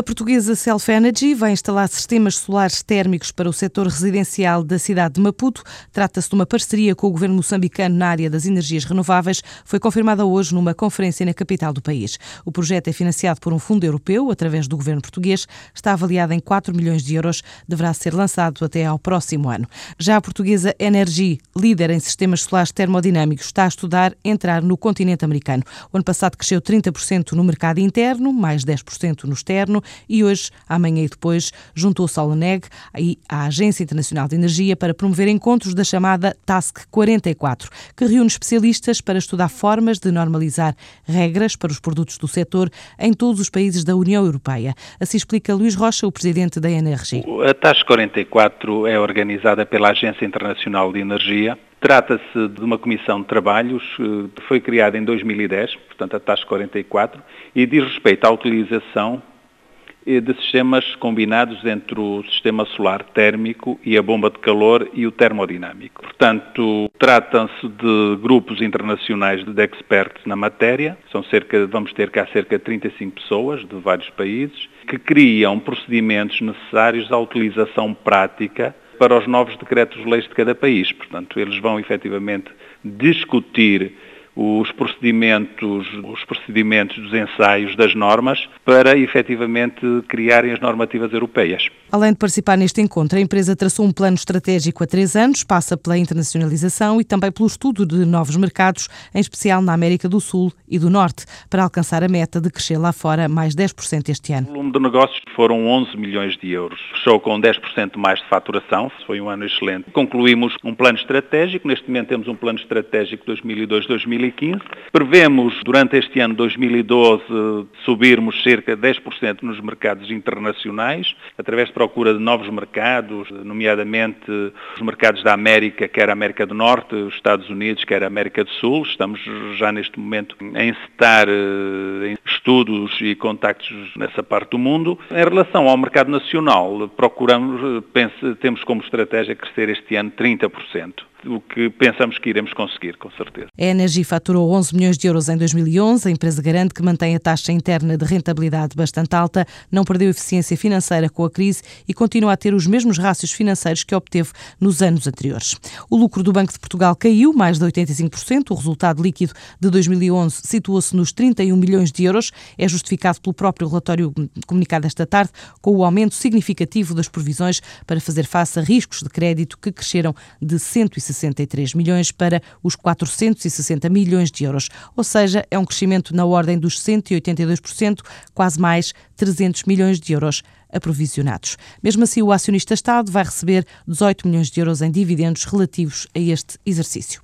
A portuguesa Self Energy vai instalar sistemas solares térmicos para o setor residencial da cidade de Maputo. Trata-se de uma parceria com o governo moçambicano na área das energias renováveis. Foi confirmada hoje numa conferência na capital do país. O projeto é financiado por um fundo europeu, através do governo português. Está avaliado em 4 milhões de euros. Deverá ser lançado até ao próximo ano. Já a portuguesa Energy, líder em sistemas solares termodinâmicos, está a estudar entrar no continente americano. O ano passado cresceu 30% no mercado interno, mais 10% no externo e hoje, amanhã e depois, juntou-se ao e à Agência Internacional de Energia para promover encontros da chamada Task 44, que reúne especialistas para estudar formas de normalizar regras para os produtos do setor em todos os países da União Europeia. Assim explica Luís Rocha, o presidente da NRG. A Task 44 é organizada pela Agência Internacional de Energia Trata-se de uma comissão de trabalhos que eh, foi criada em 2010, portanto a Task 44, e diz respeito à utilização de sistemas combinados entre o sistema solar térmico e a bomba de calor e o termodinâmico. Portanto, tratam-se de grupos internacionais de experts na matéria, são cerca, vamos ter cá cerca de 35 pessoas de vários países, que criam procedimentos necessários à utilização prática para os novos decretos-leis de cada país. Portanto, eles vão efetivamente discutir os procedimentos, os procedimentos dos ensaios das normas para efetivamente criarem as normativas europeias. Além de participar neste encontro, a empresa traçou um plano estratégico a três anos, passa pela internacionalização e também pelo estudo de novos mercados, em especial na América do Sul e do Norte, para alcançar a meta de crescer lá fora mais 10% este ano. O volume de negócios foram 11 milhões de euros. Fechou com 10% mais de faturação, foi um ano excelente. Concluímos um plano estratégico, neste momento temos um plano estratégico 2002-2015. Prevemos, durante este ano 2012, subirmos cerca de 10% nos mercados internacionais, através de procura de novos mercados, nomeadamente os mercados da América, quer a América do Norte, os Estados Unidos, quer a América do Sul. Estamos já neste momento a encetar eh, estudos e contactos nessa parte do mundo. Em relação ao mercado nacional, procuramos, eh, temos como estratégia crescer este ano 30% o que pensamos que iremos conseguir, com certeza. A Energia faturou 11 milhões de euros em 2011. A empresa garante que mantém a taxa interna de rentabilidade bastante alta, não perdeu eficiência financeira com a crise e continua a ter os mesmos rácios financeiros que obteve nos anos anteriores. O lucro do Banco de Portugal caiu mais de 85%. O resultado líquido de 2011 situou-se nos 31 milhões de euros. É justificado pelo próprio relatório comunicado esta tarde, com o aumento significativo das provisões para fazer face a riscos de crédito que cresceram de 160 163 milhões para os 460 milhões de euros, ou seja, é um crescimento na ordem dos 182%, quase mais 300 milhões de euros aprovisionados. Mesmo assim, o acionista-Estado vai receber 18 milhões de euros em dividendos relativos a este exercício.